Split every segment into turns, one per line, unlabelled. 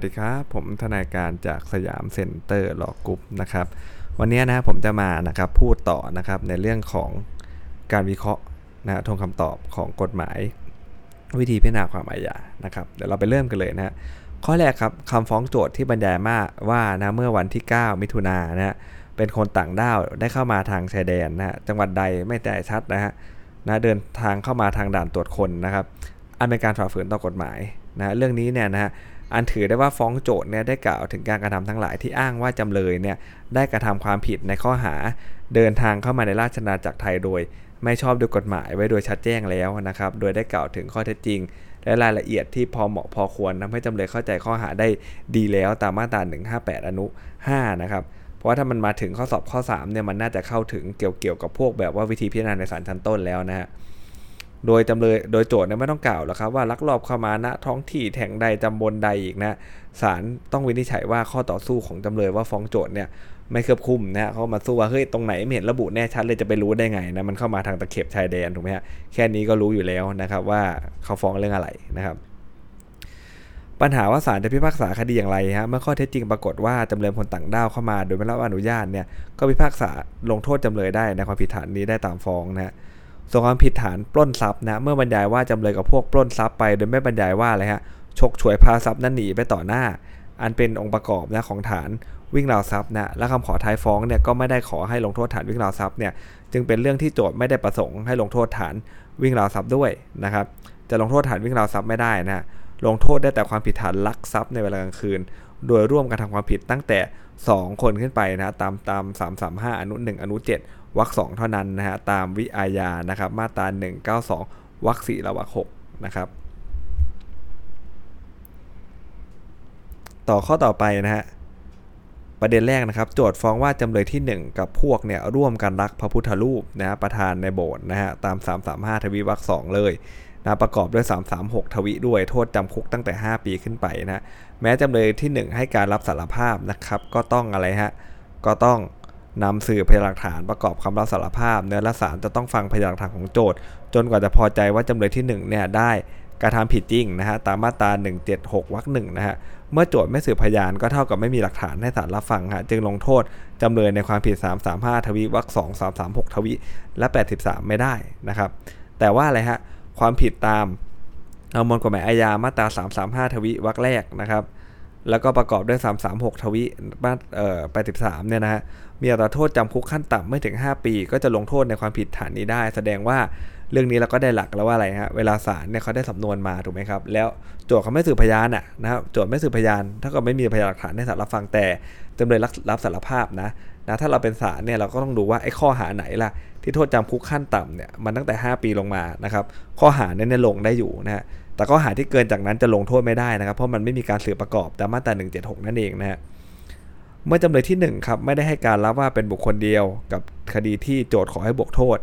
สวัสดีครับ ผมทนายการจากสยามเซ็นเตอร์ Law Group นะครับ วันนี้นะผมจะมานะครับพูดต่อนะครับในเรื่องของการวิเคราะห์นะธงคำตอบของกฎหมาย วิธีพิจารณาความอาญานะครับเดี๋ยวเราไปเริ่มกันเลยนะฮะข้อแรกครับคำฟ้องโจทก์ที่บรรยายมาว่านะเมื่อวันที่ 9 มิถุนายนนะฮะเป็นคนต่างด้าวได้เข้ามาทางชายแดนนะฮะจังหวัดใดไม่แน่ชัดนะฮะนะเดินทางเข้ามาทางด่านตรวจคนนะครับ อันเป็นการฝ่าฝืนต่อกฎหมายนะเรื่องนี้เนี่ยนะฮะ อันถือได้ว่าฟ้องโจทย์เนี่ยได้กล่าวถึงการกระทำทั้งหลายที่อ้างว่าจำเลยเนี่ยได้กระทำความผิดในข้อหา เดินทางเข้ามาในราชนาจักรไทยโดย ไม่ชอบด้วยกฎหมายไว้โดยชัดแจ้งแล้วนะครับ โดยได้กล่าวถึงข้อเท็จจริง และรายละเอียดที่พอเหมาะพอควรทำให้จำเลยเข้าใจข้อหาได้ดีแล้วตามมาตรา158 อนุ 5 นะครับเพราะว่าถ้ามันมาถึงข้อสอบข้อ3เนี่ยมันน่าจะเข้าถึงเกี่ยวเกี่ยวกับพวกแบบว่าวิธีพิจารณาในศาลชั้นต้นแล้วนะฮะ โดยจำเลยโดยโจทย์เนี่ยไม่ต้องกล่าวหรอกครับว่าลักลอบเข้ามาณท้องที่แห่งใดจำบนใดอีกนะศาลต้องวินิจฉัยว่าข้อต่อสู้ของจำเลยว่าฟ้องโจทย์เนี่ยไม่เครือบคุมนะเขามาสู้ว่าเฮ้ยตรงไหนไม่เห็นระบุแน่ชัดเลยจะไปรู้ได้ไงนะมันเข้ามาทางตะเข็บชายแดนถูกไหมฮะแค่นี้ก็รู้อยู่แล้วนะครับว่าเขาฟ้องเรื่องอะไรนะครับ ปัญหาว่าศาลจะพิพากษาคดีอย่างไรฮะเมื่อข้อเท็จจริงปรากฏว่าจำเลยคนต่างด้าวเข้ามา โดยไม่รับอนุญาตเนี่ยก็พิพากษาลงโทษจำเลยได้ในความผิดฐานนี้ได้ตามฟ้องนะฮะ ส่วนความผิดฐานปล้นทรัพย์นะเมื่อบรรยายว่าจำเลยกับพวกปล้นทรัพย์ไป โดยไม่บรรยายว่าอะไรฮะฉกฉวยพาทรัพย์นั้นหนีไปต่อหน้า อันเป็นองค์ประกอบนะของฐานวิ่งราวทรัพย์นะและคำขอท้ายฟ้องเนี่ยก็ไม่ได้ขอให้ลงโทษฐานวิ่งราวทรัพย์เนี่ยจึงเป็นเรื่องที่โจทย์ไม่ได้ประสงค์ให้ลงโทษฐานวิ่งราวทรัพย์ด้วยนะครับจะลงโทษฐานวิ่งราวทรัพย์ไม่ได้นะลงโทษได้แต่ความผิดฐานลักทรัพย์ในเวลากลางคืน โดยร่วมกันทำความผิดตั้งแต่ 2 คนขึ้นไปนะตามตาม335 อนุ 1 อนุ 7 วรรคสองเท่านั้นนะฮะตามวิอาญานะครับมาตรา 192วรรคสี่และวรรคหกนะครับ ต่อข้อต่อไปนะฮะประเด็นแรกนะครับ โจทย์ฟ้องว่าจำเลยที่ 1 กับพวกเนี่ยร่วมกันรักพระพุทธรูปนะฮะประธานในโบสถ์นะฮะตาม 335 ทวีวรรคสองเลยนะประกอบด้วย 336 ทวีด้วยโทษจำคุกตั้งแต่ 5 ปีขึ้นไปนะแม้จำเลยที่ 1 ให้การรับสารภาพนะครับ ก็ต้องอะไรฮะก็ต้อง นำสื่อพยานหลักฐานประกอบคำรับสารภาพ เนื้อและศาลจะต้องฟังพยานหลักฐานของโจทย์ จนกว่าจะพอใจว่าจำเลยที่1เนี่ยได้กระทำผิดจริงนะฮะตามมาตรา 176วรรคหนึ่งนะฮะเมื่อโจทย์ไม่สืบพยานก็เท่ากับไม่มีหลักฐานให้ศาลรับฟังฮะจึงลงโทษจำเลยในความผิด 335 ทวีวรรค2 336 ทวีและ 83 ไม่ได้นะครับแต่ว่าอะไรฮะความผิดตามเอามวลกฎหมายอาญามาตรา 335 ทวีวรรคแรกนะครับ แล้วก็ประกอบด้วย 336 ทวีมาเอ่อ83 เนี่ยนะฮะ มีอัตราโทษจำคุกขั้นต่ำไม่ถึง 5 ปี ก็จะลงโทษในความผิดฐานนี้ได้ แสดงว่าเรื่องนี้เราก็ได้หลักแล้วว่าอะไรฮะ เวลาศาลเนี่ยเขาได้สำนวนมาถูกไหมครับ แล้วโจทย์เขาไม่สืบพยานอะนะครับโจทย์ไม่สืบพยาน ถ้าก็ไม่มีพยานหลักฐานให้ศาลรับฟังแต่จำเลยรับรับสารภาพนะนะ ถ้าเราเป็นศาลเนี่ยเราก็ต้องดูว่าไอ้ข้อหาไหนล่ะที่โทษจำคุกขั้นต่ำเนี่ยมันตั้งแต่ 5 ปีลงมานะครับ ข้อหาเนี่ยลงได้อยู่นะฮะ แต่ข้อหาที่เกินจากนั้นจะลงโทษไม่ได้นะครับ เพราะมันไม่มีการสืบประกอบตามมาตรา 176 นั่นเองนะฮะเมื่อจำเลยที่1ครับไม่ได้ให้การรับว่าเป็นบุคคลเดียวกับคดีที่โจทย์ขอให้บวกโทษ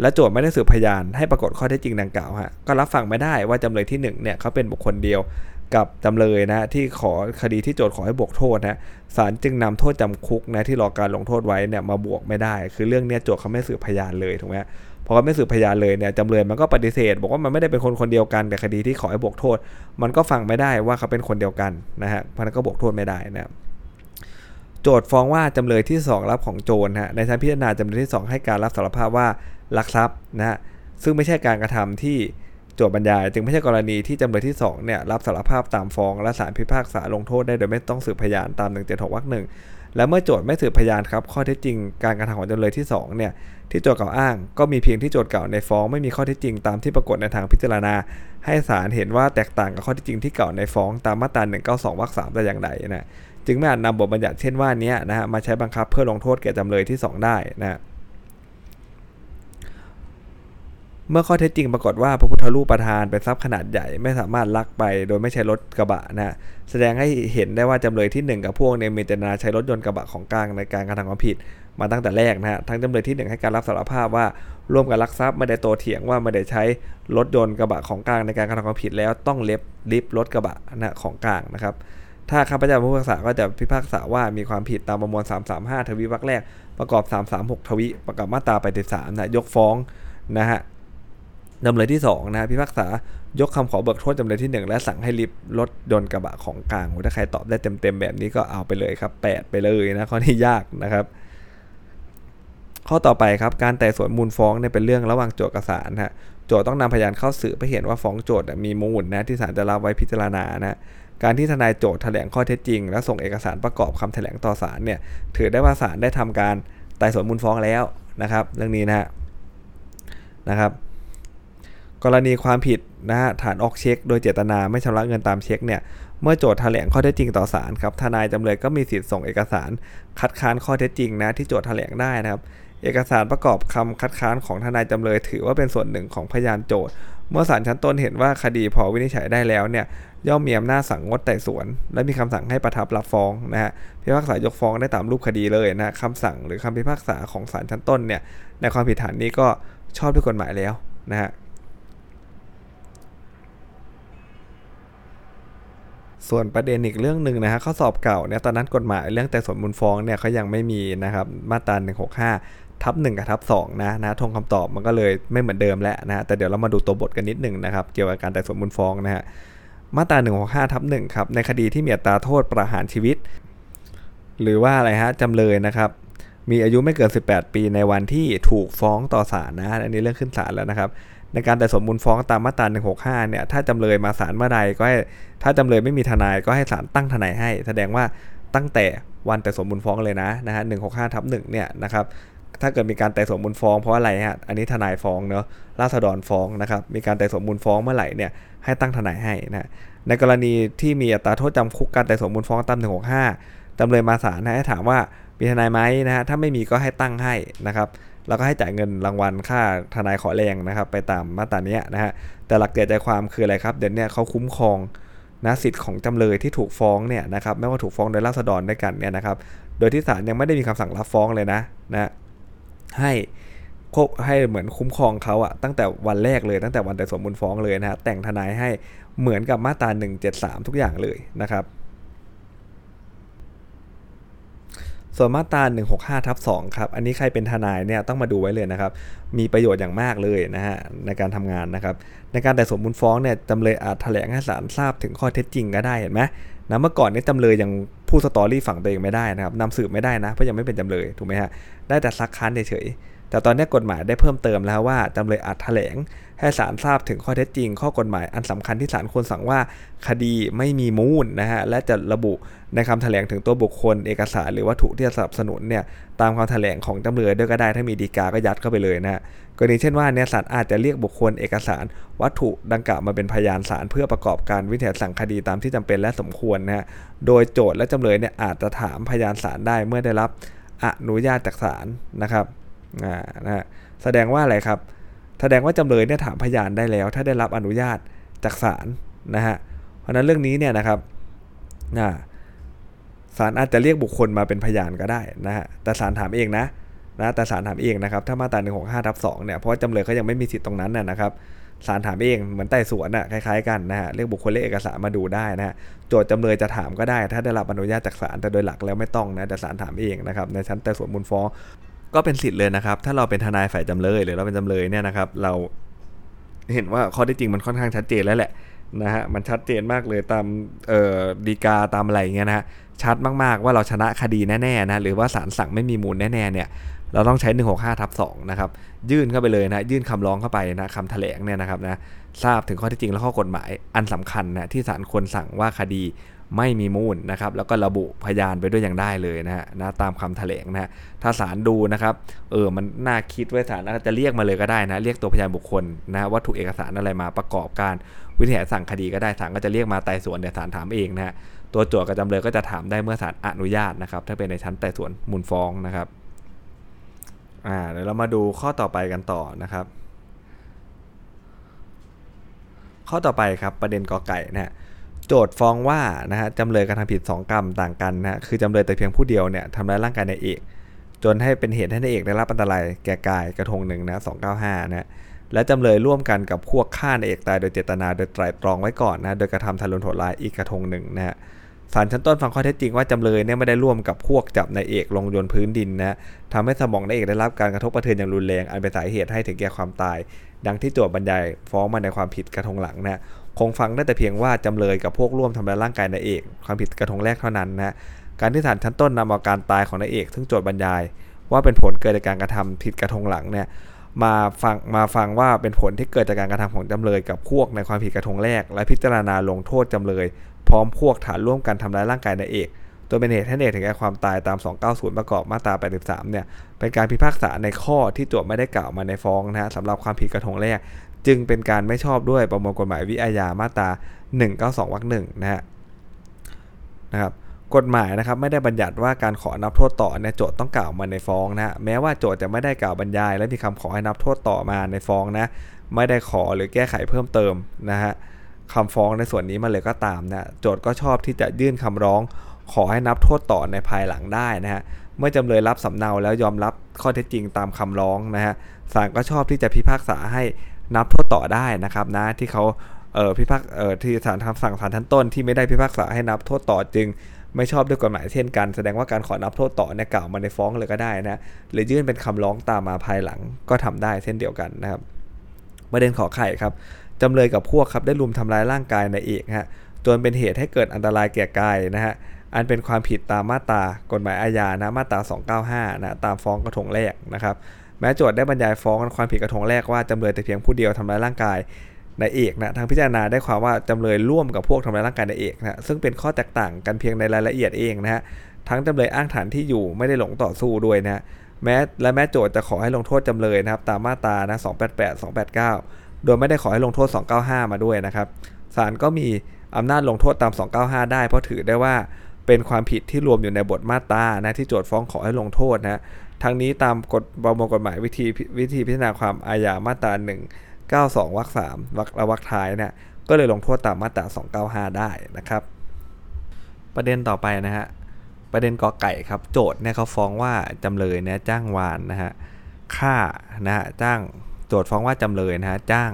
และโจทย์ไม่ได้สืบพยานให้ปรากฏข้อเท็จจริงดังกล่าวฮะก็รับฟังไม่ได้ว่าจำเลยที่1เนี่ยเขาเป็นบุคคลเดียว กับจำเลยนะที่ขอคดีที่โจทย์ขอให้บวกโทษนะศาลจึงนำโทษจำคุกนะที่รอการลงโทษไว้เนี่ยมาบวกไม่ได้ คือเรื่องเนี้ยโจทย์เขาไม่สืบพยานเลยถูกไหมพอเขาไม่สืบพยานเลยเนี่ยจำเลยมันก็ปฏิเสธ บอกว่ามันไม่ได้เป็นคนคนเดียวกันแต่คดีที่ขอให้บวกโทษ มันก็ฟังไม่ได้ว่าเขาเป็นคนเดียวกันนะฮะเพราะนั้นก็บวกโทษไม่ได้นะโจทย์ฟ้องว่าจำเลยที่ 2 รับของโจรฮะในชั้นพิจารณาจำเลยที่ 2 ให้การรับสารภาพว่าลักทรัพย์นะฮะซึ่งไม่ใช่การกระทำที่ โจทย์บรรยาย จึงไม่ใช่กรณีที่จำเลยที่2เนี่ยรับสารภาพตามฟ้องและศาลพิพากษาลงโทษได้โดยไม่ต้องสืบพยานตาม 176วรรคหนึ่งและเมื่อโจทย์ไม่สืบพยานครับข้อเท็จจริงการกระทำของจำเลยที่2เนี่ยที่โจทย์กล่าวอ้าง ก็มีเพียงที่โจทย์กล่าวในฟ้องไม่มีข้อเท็จจริงตามที่ปรากฏในทางพิจารณา ให้ศาลเห็นว่าแตกต่างกับข้อเท็จจริงที่กล่าวในฟ้องตามมาตรา192วรรค3แต่อย่างใดนะจึงไม่อาจนำบทบัญญัติเช่นว่านี้นะฮะมาใช้บังคับเพื่อลงโทษแก่จำเลยที่ 2 ได้นะ เมื่อข้อเท็จจริงปรากฏว่าพระพุทธรูปประธานเป็นทรัพย์ขนาดใหญ่ไม่สามารถลักไปโดยไม่ใช้รถกระบะนะแสดงให้เห็นได้ว่าจำเลยที่ 1 กับพวกเนี่ยมีเจตนาใช้รถยนต์กระบะของกลางในการกระทำความผิด มาตั้งแต่แรกนะฮะทั้งจำเลยที่ 1 ให้การรับสารภาพว่าร่วมกันลักทรัพย์ไม่ได้โตเถียงว่าไม่ได้ใช้รถยนต์กระบะของกลางในการกระทำความผิดแล้วต้องเล็บลิฟรถกระบะนะของกลางนะครับถ้าข้าพเจ้าผู้พิพากษาก็จะพิพากษาว่ามีความผิดตามประมวล 335 ทวีวรรคแรกประกอบ 336 ทวีประกอบมาตรา83นะยกฟ้องนะฮะ จำเลยที่2นะพิพากษายกคำขอเบิกโทษจำเลยที่ 1 และสั่งให้ลิฟรถยนต์กระบะของกลางถ้าใครตอบได้เต็มๆแบบนี้ก็เอาไปเลยครับ 8 ไปเลยนะข้อนี้ยากนะครับ ข้อต่อไปครับการไต่สวนมูลฟ้องเนี่ยเป็นเรื่องระหว่างโจทก์กับศาลฮะโจทก์ต้องนำพยานเข้าสืบเพื่อเห็นว่าฟ้องโจทก์มีมูลนะที่ศาลจะรับไว้พิจารณานะการที่ทนายโจทก์แถลงข้อเท็จจริง และส่งเอกสารประกอบคำแถลงต่อศาลเนี่ยถือได้ว่าศาลได้ทำการไต่สวนมูลฟ้องแล้วนะครับ เรื่องนี้นะนะครับ กรณีความผิดนะฮะฐานออกเช็ค โดยเจตนาไม่ชำระเงินตามเช็คเนี่ยเมื่อโจทย์แถลงข้อเท็จจริงต่อศาลครับทนายจำเลยก็มีสิทธิ์ส่งเอกสาร คัดค้านข้อเท็จจริงนะที่โจทย์แถลงได้นะครับ เอกสารประกอบคำคัดค้านของทนายจำเลย ถือว่าเป็นส่วนหนึ่งของพยานโจทย์ เมื่อศาลชั้นต้นเห็นว่าคดีพอวินิจฉัยได้แล้วเนี่ยย่อมมีอำนาจสั่งงดไต่สวน และมีคำสั่งให้ประทับรับฟ้องนะฮะพิพากษายกฟ้องได้ตามรูปคดีเลยนะคำสั่งหรือคำพิพากษาของศาลชั้นต้นเนี่ยในความผิดฐานนี้ก็ชอบด้วยกฎหมายแล้วนะฮะ ส่วนประเด็นอีกเรื่องหนึ่งนะฮะข้อสอบเก่าเนี่ยตอนนั้นกฎหมายเรื่องแต่ส่วนมูลฟ้องเนี่ยเขายังไม่มีนะครับมาตรา165ทับ1กับทับ2นะนะทงคำตอบมันก็เลยไม่เหมือนเดิมแล้วนะแต่เดี๋ยวเรามาดูตัวบทกันนิดหนึ่งนะครับเกี่ยวกับการแต่ส่วนมูลฟ้องนะฮะมาตรา165ทับ1ครับในคดีที่มีอัตราโทษประหารชีวิต หรือว่าอะไรฮะจำเลยนะครับมีอายุไม่เกิน 18 ปีในวันที่ถูกฟ้องต่อศาลนะอันนี้เรื่องขึ้นศาลแล้วนะครับ ในการแต่สมมูลฟ้องตามมาตรา165 เนี่ย ถ้าจำเลยมาศาลเมื่อใดก็ให้ถ้าจำเลยไม่มีทนายก็ให้ศาลตั้งทนายให้ แสดงว่าตั้งแต่วันแต่สมมูลฟ้องเลยนะนะฮะหนึ่งหกห้าทับหนึ่งเนี่ยนะครับถ้าเกิดมีการแต่สมมูลฟ้องเพราะอะไรฮะ อันนี้ทนายฟ้องเนาะ ราษฎรฟ้องนะครับ มีการแต่สมมูลฟ้องเมื่อไหร่เนี่ย ให้ตั้งทนายให้นะ ในกรณีที่มีอัตราโทษจำคุกการแต่สมมูลฟ้องตาม 165จำเลยมาศาลนะให้ถามว่ามีทนายไหมนะฮะ ถ้าไม่มีก็ให้ตั้งให้นะครับ แล้วก็ให้จ่ายเงินรางวัลค่าทนายขอแรงนะครับ ไปตามมาตรานี้นะฮะแต่หลักเกณฑ์ใจความคืออะไรครับ เดี๋ยวนี้เขาคุ้มครองนะสิทธิ์ของจำเลยที่ถูกฟ้องเนี่ยนะครับไม่ว่าถูกฟ้องโดยราษฎรด้วยกันเนี่ยนะครับ โดยที่ศาลยังไม่ได้มีคำสั่งรับฟ้องเลยนะนะให้คบให้เหมือนคุ้มครองเขาอะตั้งแต่วันแรกเลยตั้งแต่วันแต่สมมูลฟ้องเลยนะฮะแต่งทนายให้เหมือนกับมาตรา173 ทุกอย่างเลยนะครับ ส่วนมาตรา165ทับ2ครับ อันนี้ใครเป็นทนายเนี่ยต้องมาดูไว้เลยนะครับ มีประโยชน์อย่างมากเลยนะฮะในการทำงานนะครับ ในการแต่สมมูลฟ้องเนี่ยจำเลยอาจแถลงให้ศาลทราบถึงข้อเท็จจริงก็ได้เห็นไหมนะเมื่อก่อนนี้จำเลยยังพูดสตอรี่ฝั่งตัวเองไม่ได้นะครับนำสืบไม่ได้นะเพราะยังไม่เป็นจำเลยถูกไหมฮะ ได้แต่ซักค้านเฉย แต่ตอนนี้กฎหมายได้เพิ่มเติมแล้วว่าจำเลยอาจแถลง ให้ศาลทราบถึงข้อเท็จจริง ข้อกฎหมายอันสำคัญที่ศาลควรสั่งว่าคดีไม่มีมูลนะฮะและจะระบุในคำแถลงถึงตัวบุคคล เอกสารหรือวัตถุที่สนับสนุนเนี่ยตามคำแถลงของจำเลยด้วยก็ได้ถ้ามีดีกาก็ยัดเข้าไปเลยนะฮะกรณีเช่นว่าเนี่ยศาลอาจจะเรียกบุคคลเอกสาร วัตถุดังกล่าวมาเป็นพยานศาลเพื่อประกอบการวินิจฉัยสั่งคดีตามที่จำเป็นและสมควรนะฮะโดยโจทย์และจำเลยเนี่ยอาจจะถามพยานศาลได้เมื่อได้รับอนุญาตจากศาลนะครับ อ่านะฮะแสดงว่าอะไรครับ แสดงว่าจำเลยเนี่ยถามพยานได้แล้ว ถ้าได้รับอนุญาตจากศาลนะฮะเพราะนั้นเรื่องนี้เนี่ยนะครับศาลอาจจะเรียกบุคคลมาเป็นพยานก็ได้นะฮะแต่ศาลถามเองนะนะแต่ศาลถามเองนะครับถ้ามาตรา1 6 5ทับ2เนี่ยเพราะจำเลยเขายังไม่มีสิทธิ์ตรงนั้นนะครับศาลถามเองเหมือนไต่สวนอะคล้ายๆกันนะฮะเรียกบุคคลเรียกเอกสารมาดูได้นะฮะโจทย์จำเลยจะถามก็ได้ ถ้าได้รับอนุญาตจากศาลแต่โดยหลักแล้วไม่ต้องนะแต่ศาลถามเองนะครับในชั้นไต่สวนมูลฟ้อง ก็เป็นสิทธิ์เลยนะครับ ถ้าเราเป็นทนายฝ่ายจำเลยหรือเราเป็นจำเลยเนี่ยนะครับ เราเห็นว่าข้อที่จริงมันค่อนข้างชัดเจนแล้วแหละนะฮะมันชัดเจนมากเลยตามเอ่อดีกาตามอะไรเงี้ยนะฮะชัดมากๆว่าเราชนะคดีแน่ๆนะหรือว่าศาลสั่งไม่มีมูลแน่ๆเนี่ยเราต้องใช้ 165ทับ2นะครับยื่นเข้าไปเลยนะยื่นคำร้องเข้าไปนะคำแถลงเนี่ยนะครับนะทราบถึงข้อที่จริงและข้อกฎหมายอันสำคัญนะที่ศาลควรสั่งว่าคดี ไม่มีมูลนะครับแล้วก็ระบุพยานไปด้วยอย่างได้เลยนะฮะนะตามคำแถลงนะฮะถ้าศาลดูนะครับเออมันน่าคิดไว้ศาลจะเรียกมาเลยก็ได้นะเรียกตัวพยานบุคคลนะวัตถุเอกสารอะไรมาประกอบการวินิจฉัยสั่งคดีก็ได้ศาลก็จะเรียกมาไต่สวนแต่ศาลถามเองนะฮะตัวโจทก์กับจำเลยก็จะถามได้เมื่อศาลอนุญาตนะครับถ้าเป็นในชั้นไต่สวนมูลฟ้องนะครับอ่าเดี๋ยวเรามาดูข้อต่อไปกันต่อนะครับ ข้อต่อไปครับประเด็นกอไก่นะฮะ โจทฟ้องว่านะฮะจำเลยกระทำผิด 2 กรรมต่างกันนะฮะคือจำเลยแต่เพียงผู้เดียวเนี่ยทำร้ายร่างกายนายเอก จนให้เป็นเหตุให้นายเอกได้รับอันตรายแก่กายกระทงหนึ่งนะ295นะและจำเลยร่วมกันกับพวกฆ่านายเอกตายโดยเจตนาโดยไตรตรองไว้ก่อนนะโดยกระทำทารุณโหดร้ายอีกกระทงหนึ่งนะฮะศาลชั้นต้นฟังข้อเท็จจริงว่าจำเลยเนี่ยไม่ได้ร่วมกับพวกจับนายเอกลงยนพื้นดินนะทำให้สมองนายเอกได้รับการกระทบกระเทือนอย่างรุนแรงอันเป็นสาเหตุให้ถึงแก่ความตาย ดังที่โจทย์บรรยายฟ้องมาในความผิดกระทงหลังนะ คงฟังได้แต่เพียงว่าจำเลยกับพวกร่วมทำร้ายร่างกายนายเอก ความผิดกระทงแรกเท่านั้นนะการที่ศาลชั้นต้นนำเอาการตายของนายเอก ซึ่งโจทย์บรรยาย ว่าเป็นผลเกิดจากการกระทำผิดกระทงหลังเนี่ยมาฟังมาฟังว่าเป็นผลที่เกิดจากการกระทำของจำเลยกับพวกในความผิดกระทงแรก และพิจารณาลงโทษจำเลย พร้อมพวกฐานร่วมกันทำร้ายร่างกายนายเอกตัวเป็นเหตุให้เอกถึงแก่ความตายตาม 290 ประกอบมาตรา 83 เนี่ย เป็นการพิพากษาในข้อที่โจทย์ไม่ได้กล่าวมาในฟ้องนะฮะสำหรับความผิดกระทงแรก จึงเป็นการไม่ชอบด้วยประมวลกฎหมายวิอาญามาตรา 192วรรคหนึ่งนะฮะนะครับกฎหมายนะครับไม่ได้บัญญัติว่าการขอนับโทษต่อเนี่ยโจทย์ต้องกล่าวมาในฟ้องนะฮะแม้ว่าโจทย์จะไม่ได้กล่าวบรรยาย และมีคำขอให้นับโทษต่อมาในฟ้องนะไม่ได้ขอหรือแก้ไขเพิ่มเติมนะฮะคำฟ้องในส่วนนี้มาเลยก็ตามนะโจทย์ก็ชอบที่จะยื่นคำร้อง ขอให้นับโทษต่อในภายหลังได้นะฮะเมื่อจำเลยรับสำเนาแล้วยอมรับข้อเท็จจริงตามคำร้องนะฮะศาลก็ชอบที่จะพิพากษาให้ นับโทษต่อได้นะครับนะที่เขาเออพิพากเออที่ศาลทำสั่งศาลชั้นต้นที่ไม่ได้พิพากษาให้นับโทษต่อจึง ไม่ชอบด้วยกฎหมายเช่นกัน แสดงว่าการขอนับโทษต่อเนี่ยกล่าวมาในฟ้องเลยก็ได้นะหรือยื่นเป็นคำร้องตามมาภายหลังก็ทำได้เช่นเดียวกันนะครับประเด็นขอไข่ครับจำเลยกับพวกครับได้ลุมทำร้ายร่างกายนายเอกฮะจนเป็นเหตุให้เกิดอันตรายแก่กายนะฮะอันเป็นความผิดตามมาตรากฎหมายอาญานะมาตรา 295นะตามฟ้องกระทงแรกนะครับ ม้โจทย์ได้บรรยายฟ้องความผิดกระทงแรกว่าจำเลยแต่เพียงผู้เดียวทำร้ายร่างกายนายเอกนะทางพิจารณาได้ความว่าจำเลยร่วมกับพวกทำร้ายร่างกายนายเอกนะซึ่งเป็นข้อแตกต่างกันเพียงในรายละเอียดเองนะฮะทั้งจำเลยอ้างฐานที่อยู่ไม่ได้หลงต่อสู้ด้วยนะแม้และแม้โจทย์จะขอให้ลงโทษจำเลยนะครับตามมาตรานะ288 289 โดยไม่ได้ขอให้ลงโทษ 295 มาด้วยนะครับศาลก็มีอำนาจลงโทษตาม 295 ได้ เพราะถือได้ว่าเป็นความผิดที่รวมอยู่ในบทมาตรานะที่โจทย์ฟ้องขอให้ลงโทษนะ ทั้งนี้ตามกฎประมวลกฎหมายวิธีวิธีพิจารณาความอาญามาตรา 1 92วรรค3วรรคละวรรคท้ายเนะก็เลยลงโทษตามมาตรา 295 ได้นะครับ ประเด็นต่อไปนะฮะประเด็นกอไก่ครับโจทย์เนี่ยเขาฟ้องว่าจำเลยเนี่ยจ้างวานนะฮะฆ่านะฮะจ้างโจทย์ฟ้องว่าจำเลยนะฮะจ้าง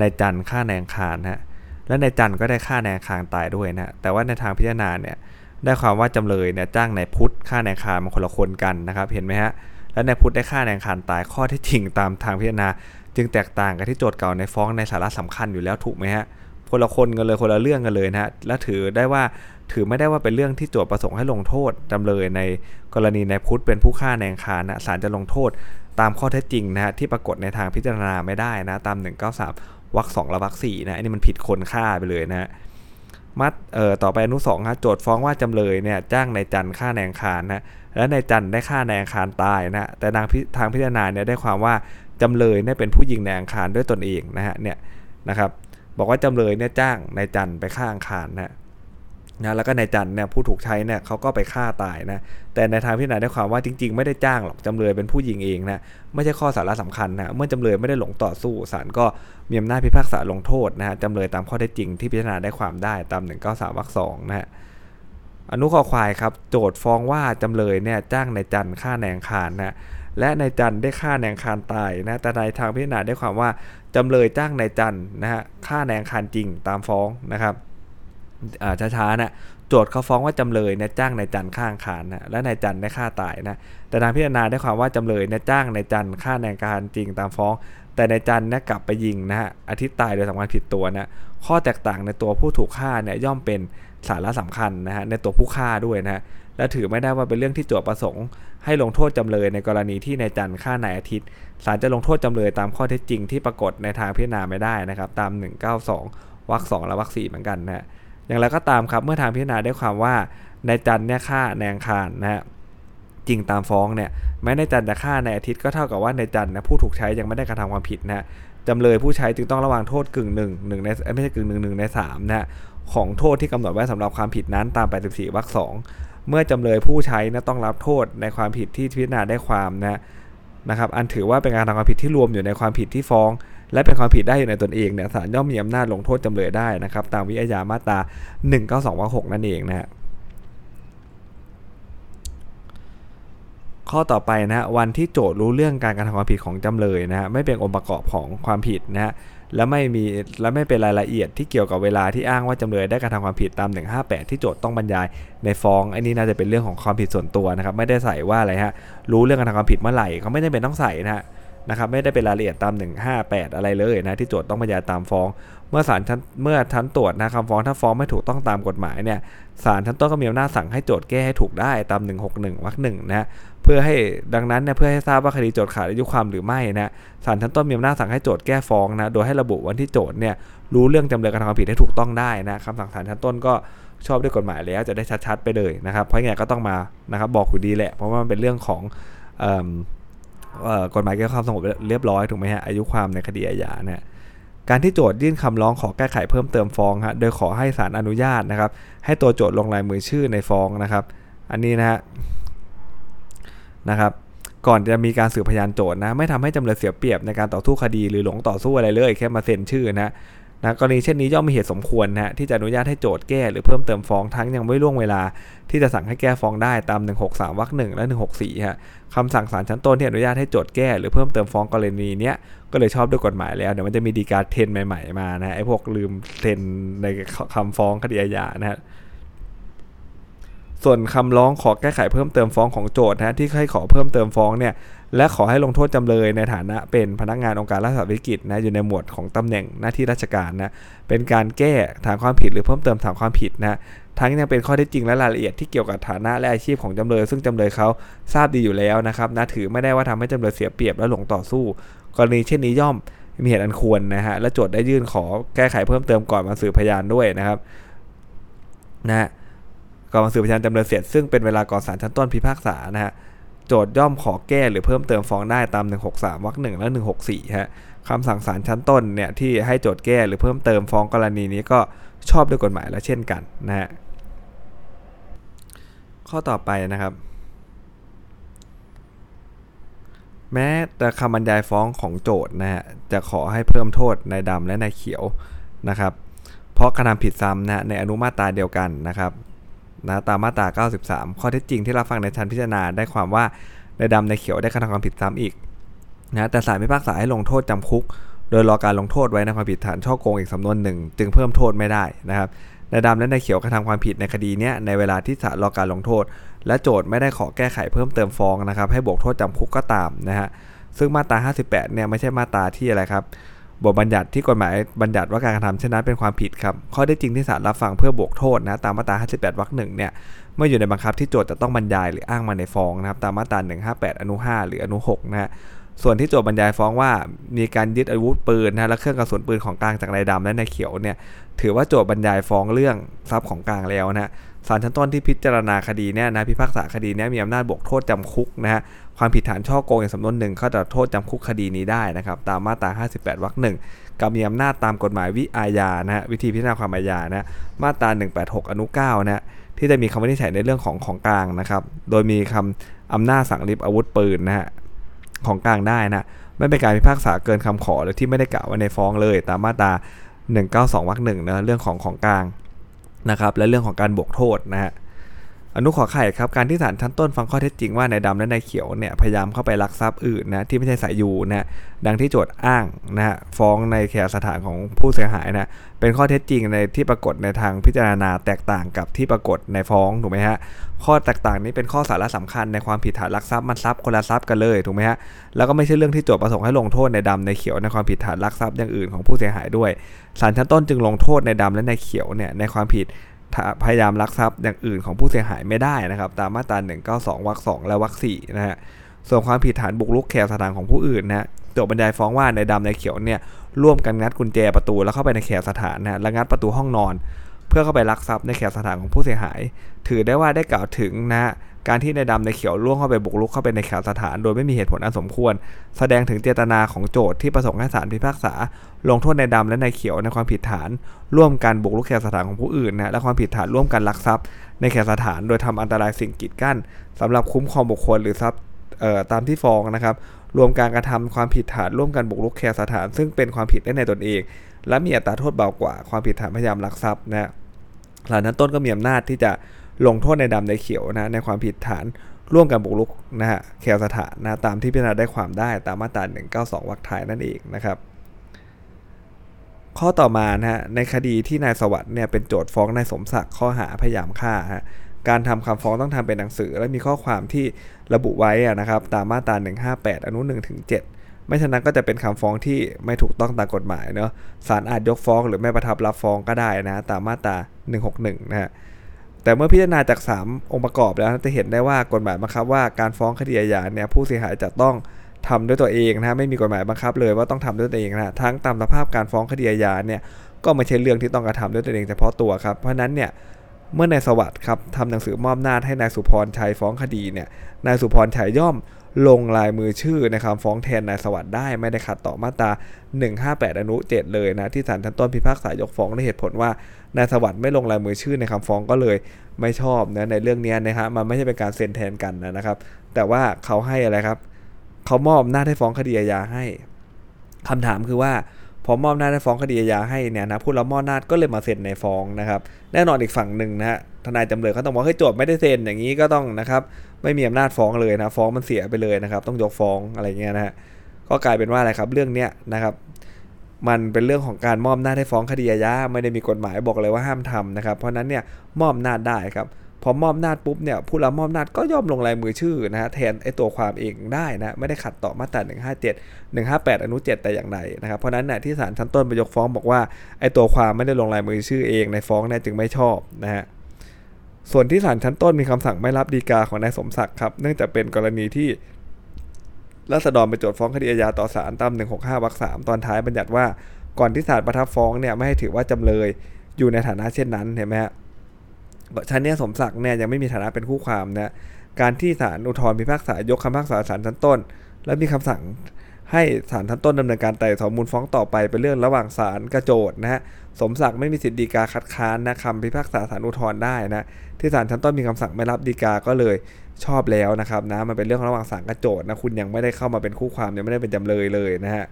นายจันฆ่าแนงคารนะฮะและนายจันก็ได้ฆ่าแนงคารตายด้วยนะฮะแต่ว่าในทางพิจารณาเนี่ย ได้ความว่าจำเลยเนี่ยจ้างนายพุทธฆ่านายคารมันคนละคนกันนะครับเห็นไหมฮะและนายพุทธได้ฆ่านายคารตายข้อที่จริงตามทางพิจารณา จึงแตกต่างกับที่โจทย์เก่าในฟ้องในสาระสำคัญอยู่แล้วถูกไหมฮะคนละคนกันเลยคนละเรื่องกันเลยนะฮะและถือได้ว่าถือไม่ได้ว่าเป็นเรื่องที่โจทย์ประสงค์ให้ลงโทษจำเลยในกรณีนายพุทธเป็นผู้ฆ่านายคารนะศาลจะลงโทษตามข้อเท็จจริงนะฮะที่ปรากฏในทางพิจารณาไม่ได้นะตาม 193วรรคสองและวรรคสี่นะอันนี้มันผิดคนฆ่าไปเลยนะฮะ มัดเอ่อต่อไปอนุสองฮะโจทย์ฟ้องว่าจำเลยเนี่ยจ้างนายจันฆ่านายคารนะและนายจันได้ฆ่านายคารตายนะแต่ทางทางพิจารณาเนี่ยได้ความว่าจำเลยเนี่ยเป็นผู้ยิงนายคารด้วยตนเองนะฮะเนี่ยนะครับบอกว่าจำเลยเนี่ยจ้างนายจันไปฆ่าอังคารนะ นะแล้วก็นายจันเนี่ยผู้ถูกใช้เนี่ยเขาก็ไปฆ่าตายนะแต่ในทางพิจารณาได้ความว่าจริง ๆ ไม่ได้จ้างหรอกจำเลยเป็นผู้ยิงเองนะไม่ใช่ข้อสาระสำคัญนะเมื่อจำเลยไม่ได้หลงต่อสู้ศาลก็มีอำนาจพิพากษาลงโทษนะฮะจำเลยตามข้อเท็จจริงที่พิจารณาได้ความได้ตาม 193วรรคสองนะฮะอนุข้อควายครับโจทย์ฟ้องว่าจำเลยเนี่ยจ้างนายจันฆ่าแนงคารนะและนายจันได้ฆ่าแนงคารตายนะแต่ในทางพิจารณาได้ความว่าจำเลยจ้างนายจันนะฮะฆ่าแนงคารจริงตามฟ้องนะครับ ช้าๆนะโจทย์เขาฟ้องว่าจำเลยเนี่ยจ้างนายจันฆ่างคารนะและนายจันได้ฆ่าตายนะแต่ทางพิจารณาได้ความว่าจำเลยเนี่ยจ้างนายจันฆ่านายการจริงตามฟ้อง แต่นายจันเนี่ยกลับไปยิงนะฮะอาทิตย์ตายโดยสำคัญผิดตัวนะข้อแตกต่างในตัวผู้ถูกฆ่าเนี่ยย่อมเป็นสาระสำคัญนะฮะในตัวผู้ฆ่าด้วยนะและถือไม่ได้ว่าเป็นเรื่องที่โจทย์ประสงค์ ให้ลงโทษจำเลยในกรณีที่นายจันฆ่านายอาทิตย์ศาลจะลงโทษจำเลยตามข้อเท็จจริงที่ปรากฏในทางพิจารณาไม่ได้นะครับตาม 192วรรคสองและวรรคสี่เหมือนกันนะ อย่างไรก็ตามครับเมื่อทางพิจารณาได้ความว่านายจันเนี่ยฆ่าแนงคารนะฮะจริงตามฟ้องเนี่ยแม้นายจันจะฆ่าในอาทิตย์ก็เท่ากับว่านายจันนะผู้ถูกใช้ยังไม่ได้กระทำความผิดนะจำเลยผู้ใช้จึงต้องระวังโทษกึ่งหนึ่งหนึ่งในไม่ใช่กึ่งหนึ่งหนึ่งในสามนะของโทษที่กำหนดไว้สำหรับความผิดนั้นตาม 84วรรคสองเมื่อจำเลยผู้ใช้นะต้องรับโทษในความผิดที่พิจารณาได้ความนะนะครับอันถือว่าเป็นการทำความผิดที่รวมอยู่ในความผิดที่ฟ้อง และเป็นความผิดได้อยู่ในตนเองเนี่ยศาลย่อมมีอำนาจลงโทษจำเลยได้นะครับ ตามวิทยามาตรา192วรรค6นั่นเองนะฮะข้อต่อไปนะวันที่โจทย์รู้เรื่องการกระทำความผิดของจำเลยนะฮะไม่เป็นองค์ประกอบของความผิดนะฮะและไม่มีและไม่เป็นรายละเอียดที่เกี่ยวกับเวลาที่อ้างว่าจำเลยได้กระทำความผิดตาม 158 ที่โจทย์ต้องบรรยายในฟ้องอันนี้น่าจะเป็นเรื่องของความผิดส่วนตัวนะครับไม่ได้ใส่ว่าอะไรฮะรู้เรื่องการทำความผิดเมื่อไหร่เขาไม่ได้เป็นต้องใส่นะฮะ นะครับไม่ได้เป็นรายละเอียดตาม 158 อะไรเลยนะที่โจทย์ต้องบรรยายตามฟ้อง เมื่อศาลชั้นเมื่อชั้นตรวจนะคำฟ้องถ้าฟ้องไม่ถูกต้องตามกฎหมายเนี่ยศาลชั้นต้นก็มีอำนาจสั่งให้โจทย์แก้ให้ถูกได้ตาม 161วรรคหนึ่งนะเพื่อให้ดังนั้นเนี่ยเพื่อให้ทราบว่าคดีโจทย์ขาดอายุความหรือไม่นะศาลชั้นต้นมีอำนาจสั่งให้โจทย์แก้ฟ้องนะโดยให้ระบุวันที่โจทย์เนี่ยรู้เรื่องจำเลยกระทำความผิดให้ถูกต้องได้นะคำสั่งศาลชั้นต้นก็ชอบด้วยกฎหมายแล้วจะได้ชัดๆ ไปเลยนะครับเพราะไงก็ต้องมานะครับบอกอยู่ดีแหละเพราะว่ามันเป็นเรื่องของ กฎหมายเกี่ยวกับความสงบเรียบร้อยถูกไหมฮะอายุความในคดีอาญาเนี่ยการที่โจทยื่นคำร้องขอแก้ไขเพิ่มเติมฟ้องฮะโดยขอให้ศาลอนุญาตนะครับ ให้ตัวโจทลงลายมือชื่อในฟ้องนะครับ อันนี้นะฮะนะครับ ก่อนจะมีการสืบพยานโจทย์นะ ไม่ทำให้จำเลยเสียเปรียบในการต่อสู้คดีหรือหลงต่อสู้อะไรเลย แค่มาเซ็นชื่อนะ นะกรณีเช่นนี้ย่อมมีเหตุสมควรนะที่จะอนุญาตให้โจทย์แก้หรือเพิ่มเติมฟ้องทั้งยังไม่ล่วงเวลา ที่จะสั่งให้แก้ฟ้องได้ตาม 163วรรคหนึ่งและ 164ฮะคำสั่งศาลชั้นต้นที่อนุญาตให้โจทย์แก้หรือเพิ่มเติมฟ้องกรณีเนี้ยก็เลยชอบด้วยกฎหมายแล้วเดี๋ยวมันจะมีดีการเทนใหม่ ๆมานะไอ้พวกลืมเทนในคำฟ้องคดีอาญานะฮะ ส่วนคำร้องขอแก้ไขเพิ่มเติมฟ้องของโจทย์นะที่ให้ขอเพิ่มเติมฟ้องเนี่ยและขอให้ลงโทษจำเลยในฐานะเป็นพนักงานองค์การรัฐวิกิจนะอยู่ในหมวดของตำแหน่งหน้าที่ราชการนะเป็นการแก้ฐานความผิดหรือเพิ่มเติมฐานความผิดนะทั้งยังเป็นข้อเท็จจริงและรายละเอียดที่เกี่ยวกับฐานะและอาชีพของจำเลย ซึ่งจำเลยเขาทราบดีอยู่แล้วนะครับนะถือไม่ได้ว่าทำให้จำเลยเสียเปรียบและหลงต่อสู้ กรณีเช่นนี้ย่อมมีเหตุอันควรนะฮะและโจทย์ได้ยื่นขอแก้ไขเพิ่มเติมก่อนมาสืบพยานด้วยนะครับนะ ก่อนมาสืบพยานจำเลยเสร็จซึ่งเป็นเวลาก่อนศาลชั้นต้นพิพากษานะฮะโจทย่อมขอแก้หรือเพิ่มเติมฟ้องได้ตาม 163วรรคหนึ่งและ 164ฮะคำสั่งศาลชั้นต้นเนี่ยที่ให้โจทย์แก้หรือเพิ่มเติมฟ้องกรณีนี้ก็ชอบด้วยกฎหมายแล้วเช่นกันนะฮะข้อต่อไปนะครับ แม้แต่คำบรรยายฟ้องของโจทย์นะฮะจะขอให้เพิ่มโทษในดำและในเขียวนะครับ เพราะกระทำผิดซ้ำนะในอนุมาตราเดียวกันนะครับ นะตามมาตรา 93 ข้อเท็จจริงที่รับฟังในชั้นพิจารณาได้ความว่าในดำในเขียวได้กระทำความผิดซ้ำอีกนะแต่ศาลพิพากษาให้ลงโทษจำคุก โดยรอการลงโทษไว้ในความผิดฐานช่อโกงอีกสำนวนหนึ่ง จึงเพิ่มโทษไม่ได้นะครับในดำและในเขียวกระทำความผิดในคดีนี้ในเวลาที่ศาลรอการลงโทษ และโจทย์ไม่ได้ขอแก้ไขเพิ่มเติมฟ้องนะครับ ให้บวกโทษจำคุกก็ตามนะฮะซึ่งมาตรา 58 เนี่ยไม่ใช่มาตราที่อะไรครับ บทบัญญัติที่กฎหมายบัญญัติว่าการกระทำเช่นนั้นเป็นความผิดครับ ข้อได้จริงที่ศาลรับฟังเพื่อบวกโทษนะตามมาตรา 58 วรรคหนึ่งเนี่ยเมื่ออยู่ในบังคับที่โจทย์จะต้องบรรยายหรืออ้างมาในฟ้องนะครับตามมาตรา 158 อนุ 5 หรืออนุ 6 นะฮะส่วนที่โจทย์บรรยายฟ้องว่ามีการยึดอาวุธปืนนะและเครื่องกระสุนปืนของกลางจากนายดำและนายเขียวเนี่ยถือว่าโจทย์บรรยายฟ้องเรื่องทรัพย์ของกลางแล้วนะศาลชั้นต้นที่พิจารณาคดีเนี่ยนะพิพากษาคดีเนี้มีอำนาจบวกโทษจำคุกนะฮะ ความผิดฐานช่อโกงในสำนวนหนึ่งก็จะโทษจำคุกคดีนี้ได้นะครับตามมาตรา 58 วรรคหนึ่งกับมีอำนาจตามกฎหมายวิอาญานะฮะวิธีพิจารณาความอาญานะมาตรา 186 อนุ9นะที่จะมีคำวินิจฉัยในเรื่องของของกลางนะครับโดยมีคำอำนาจสั่งริบอาวุธปืนนะฮะของกลางได้นะไม่เป็นการพิพากษาเกินคำขอหรือที่ไม่ได้กล่าวไว้ในฟ้องเลย ตามมาตรา 192 วรรคหนึ่งนะเรื่องของของกลางนะครับและเรื่องของการบวกโทษนะฮะ อนุขอไข่ครับการที่ศาลชั้นต้นฟังข้อเท็จจริงว่าในดำและในเขียวเนี่ยพยายามเข้าไปลักทรัพย์อื่นนะที่ไม่ใช่สายยูนะดังที่โจทย์อ้างนะฮะฟ้องในแขสถานของผู้เสียหายนะเป็นข้อเท็จจริงในที่ปรากฏในทางพิจารณาแตกต่างกับที่ปรากฏในฟ้องถูกไหมฮะข้อแตกต่างนี้เป็นข้อสาระสำคัญในความผิดฐานลักทรัพย์มันทรัพย์คนละทรัพย์กันเลยถูกไหมฮะแล้วก็ไม่ใช่เรื่องที่โจทย์ประสงค์ให้ลงโทษในดำในเขียวในความผิดฐานลักทรัพย์อย่างอื่นของผู้เสียหายด้วยศาลชั้นต้นจึงลงโทษในดำและในเขียวเนี่ยในความผิด พยายามลักทรัพย์อย่างอื่นของผู้เสียหายไม่ได้นะครับ ตามมาตรา192วรรค2และวรรค4นะฮะส่วนความผิดฐานบุกรุกแขวสถานของผู้อื่นนะโจทบรรยายฟ้องว่าในดำในเขียวเนี่ยร่วมกันงัดกุญแจประตูแล้วเข้าไปในแขวสถานนะและงัดประตูห้องนอน เพื่อเข้าไปลักทรัพย์ในแขวสถานของผู้เสียหาย ถือได้ว่าได้กล่าวถึงนะ การที่ในดำในเขียวล่วงเข้าไปบุกรุกเข้าไปในแขกสถาน โดยไม่มีเหตุผลอันสมควร แสดงถึงเจตนาของโจทย์ที่ประสงค์ให้ศาลพิพากษา ลงโทษในดำและในเขียวในความผิดฐาน ร่วมกันบุกรุกแขกสถานของผู้อื่นนะและความผิดฐานร่วมกันลักทรัพย์ ในแขกสถาน โดยทำอันตรายสิ่งกีดกั้นสำหรับคุ้มครองบุคคลหรือทรัพย์ตามที่ฟ้องนะครับรวมการกระทำความผิดฐานร่วมกันบุกรุกแขกสถาน ซึ่งเป็นความผิดได้ในตนเอง และมีอัตราโทษเบากว่าความผิดฐานพยายามลักทรัพย์นะหลังนั้นต้นก็มีอำนาจที่จะ ลงโทษในดำในเขียวนะในความผิดฐานร่วมกันบุกรุกนะฮะแคลสถานนะตามที่พิจารณาได้ความได้ตามมาตรา 192 วรรคท้ายนั่นเองนะครับข้อต่อมานะฮะในคดีที่นายสวัสด์เนี่ยเป็นโจทย์ฟ้องนายสมศักดิ์ข้อหาพยายามฆ่าฮะการทำคำฟ้องต้องทำเป็นหนังสือ และมีข้อความที่ระบุไว้นะครับตามมาตรา 158 อนุ1ถึง7ไม่ฉะนั้นก็จะเป็นคำฟ้องที่ไม่ถูกต้องตามกฎหมายเนาะศาลอาจยกฟ้องหรือไม่ประทับรับฟ้องก็ได้นะตามมาตรา 161 นะฮะ แต่เมื่อพิจารณาจาก 3 องค์ประกอบแล้วจะเห็นได้ว่ากฎหมายบังคับว่าการฟ้องคดีอาญาเนี่ยผู้เสียหายจะต้องทำด้วยตัวเองนะไม่มีกฎหมายบังคับเลยว่าต้องทำด้วยตัวเองนะทั้งตามสภาพการฟ้องคดีอาญาเนี่ยก็ไม่ใช่เรื่องที่ต้องกระทำด้วยตัวเองเฉพาะตัวครับเพราะฉะนั้นเนี่ยเมื่อนายสวัสดิ์ครับทำหนังสือมอบหน้าจให้นายสุพรชัยฟ้องคดีเนี่ยนายสุพรชัยย่อม ลงลายมือชื่อในคำฟ้องแทนนายสวัสดิ์ได้ไม่ได้ขัดต่อมาตรา 158 อนุ 7 เลยนะที่ศาลชั้นต้นพิพากษายกฟ้องด้เหตุผลว่านายสวัสดิ์ไม่ลงลายมือชื่อในคำฟ้องก็เลยไม่ชอบนะในเรื่องนี้นะฮะมันไม่ใช่เป็นการเซ็นแทนกันนะครับ แต่ว่าเขาให้อะไรครับเขามอบหน้าให้ฟ้องคดีอาญาให้คำถามคือว่าพอมอบหน้าให้ฟ้องคดีอาญาให้เนี่ยนะผู้รับมอบหน้าก็เลยมาเซ็นในฟ้องนะครับ แน่นอนอีกฝั่งหนึ่งนะฮะทนายจำเลยเขาต้องบอกเฮ้โจทย์ไม่ได้เซ็นอย่างนี้ก็ต้องนะครับไม่มีอำนาจฟ้องเลยนะฟ้องมันเสียไปเลยนะครับ ต้องยกฟ้องอะไรเงี้ยนะฮะก็กลายเป็นว่าอะไรครับเรื่องเนี้ยนะครับ มันเป็นเรื่องของการมอบหน้าให้ฟ้องคดีอาญาไม่ได้มีกฎหมายบอกเลยว่าห้ามทำนะครับ เพราะนั้นเนี่ยมอบหน้าได้ครับพอมอบหน้าจปุ๊บเนี่ยผู้รับมอบหน้าจก็ย่อมลงลายมือชื่อนะฮะแทนไอตัวความเองได้นะไม่ได้ขัดต่อมาตรา 157 158 อนุ 7 แต่อย่างใดนะครับเพราะนั้นเนี่ยที่ศาลชั้นต้นไปยกฟ้องบอกว่าไอตัวความไม่ได้ลงลายมือชื่อเองในฟ้องเนี่ยจึงไม่ชอบนะฮะ ส่วนที่ศาลชั้นต้นมีคำสั่งไม่รับดีกาของนายสมศักดิ์ครับ เนื่องจากเป็นกรณีที่รัษฎรไปโจทฟ้องคดีอาญาต่อศาลตาม 165วรรค3ตอนท้ายบัญญัติว่าก่อนที่ศาลประทับฟ้องเนี่ยไม่ให้ถือว่าจำเลยอยู่ในฐานะเช่นนั้นเห็นไหมฮะชั้นนี้สมศักดิ์เนี่ยยังไม่มีฐานะเป็นคู่ความนะการที่ศาลอุทธรพิพากษายกคำพิพากษาศาลชั้นต้น และมีคำสั่งให้ศาลชั้นต้นดำเนินการไต่สวนมูลฟ้องต่อไปเป็นเรื่องระหว่างศาลกับโจทนะฮะ สมศักดิ์ไม่มีสิทธิฎีกาคัดค้านนะคำพิพากษาศาลอุทธรณ์ได้นะ ที่ศาลชั้นต้นมีคำสั่งไม่รับฎีกาก็เลยชอบแล้วนะครับนะมันเป็นเรื่องระหว่างศาลกับโจทนะคุณยังไม่ได้เข้ามาเป็นคู่ความยังไม่ได้เป็นจำเลยเลยนะฮะ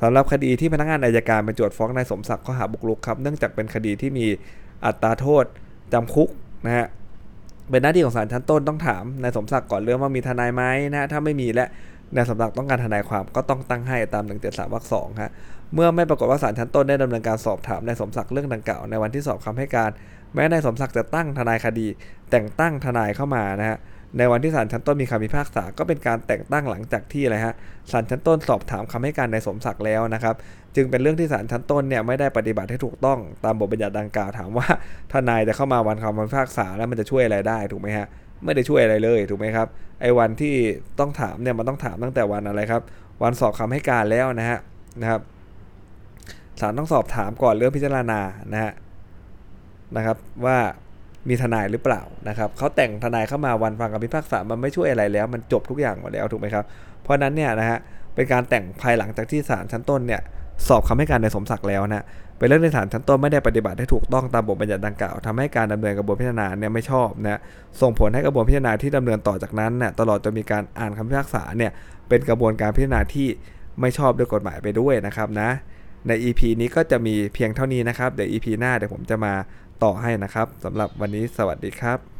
สำหรับคดีที่พนักงานอายการเป็นโจทย์ฟ้องนายสมศักดิ์ข้อหาบุกรุกครับเนื่องจากเป็นคดีที่มีอัตราโทษจำคุกนะฮะเป็นหน้าที่ของศาลชั้นต้นต้องถามนายสมศักดิ์ก่อนเรื่องว่ามีทนายไหมนะถ้าไม่มีและนายสมศักดิ์ต้องการทนายความก็ต้องตั้งให้ตาม173วรรคสองฮะ เมื่อไม่ปรากฏว่าศาลชั้นต้นได้ดำเนินการสอบถามนายสมศักดิ์เรื่องดังกล่าวในวันที่สอบคำให้การ แม้นายสมศักดิ์จะตั้งทนายคดี แต่งตั้งทนายเข้ามานะฮะในวันที่ศาลชั้นต้นมีคำพิพากษา ก็เป็นการแต่งตั้งหลังจากที่อะไรฮะศาลชั้นต้นสอบถามคำให้การในสมศักดิ์แล้วนะครับ จึงเป็นเรื่องที่ศาลชั้นต้นเนี่ยไม่ได้ปฏิบัติให้ถูกต้องตามบทบัญญัติดังกล่าวถามว่าทนายจะเข้ามาวันคำพิพากษาแล้วมันจะช่วยอะไรได้ถูกไหมฮะไม่ได้ช่วยอะไรเลยถูกไหมครับไอ้วันที่ต้องถามเนี่ยมันต้องถามตั้งแต่วันอะไรครับ วันสอบคำให้การแล้วนะฮะนะครับ ศาลต้องสอบถามก่อนเรื่องพิจารณานะฮะนะครับว่ามีทนายหรือเปล่านะครับเขาแต่งทนายเข้ามาวันฟังคำพิพากษามันไม่ช่วยอะไรแล้ว มันจบทุกอย่างหมดแล้วถูกไหมครับ เพราะนั้นเนี่ยนะฮะเป็นการแต่งภายหลังจากที่ศาลชั้นต้นเนี่ยสอบคำให้การในสมศักดิ์แล้วนะเป็นเรื่องในศาลชั้นต้นไม่ได้ปฏิบัติให้ถูกต้องตามบทบัญญัติดังกล่าวทำให้การดำเนินกระบวนพิจารณาเนี่ยไม่ชอบนะส่งผลให้กระบวนพิจารณาที่ดำเนินต่อจากนั้นเนี่ยตลอดจนมีการอ่านคำพิพากษาเนี่ยเป็นกระบวนการพิจารณาที่ไม่ชอบด้วยกฎหมายไปด้วยนะครับนะ ใน EP นี้ก็จะมีเพียงเท่านี้นะครับ เดี๋ยว EP หน้าเดี๋ยวผมจะมาต่อให้นะครับสำหรับวันนี้สวัสดีครับ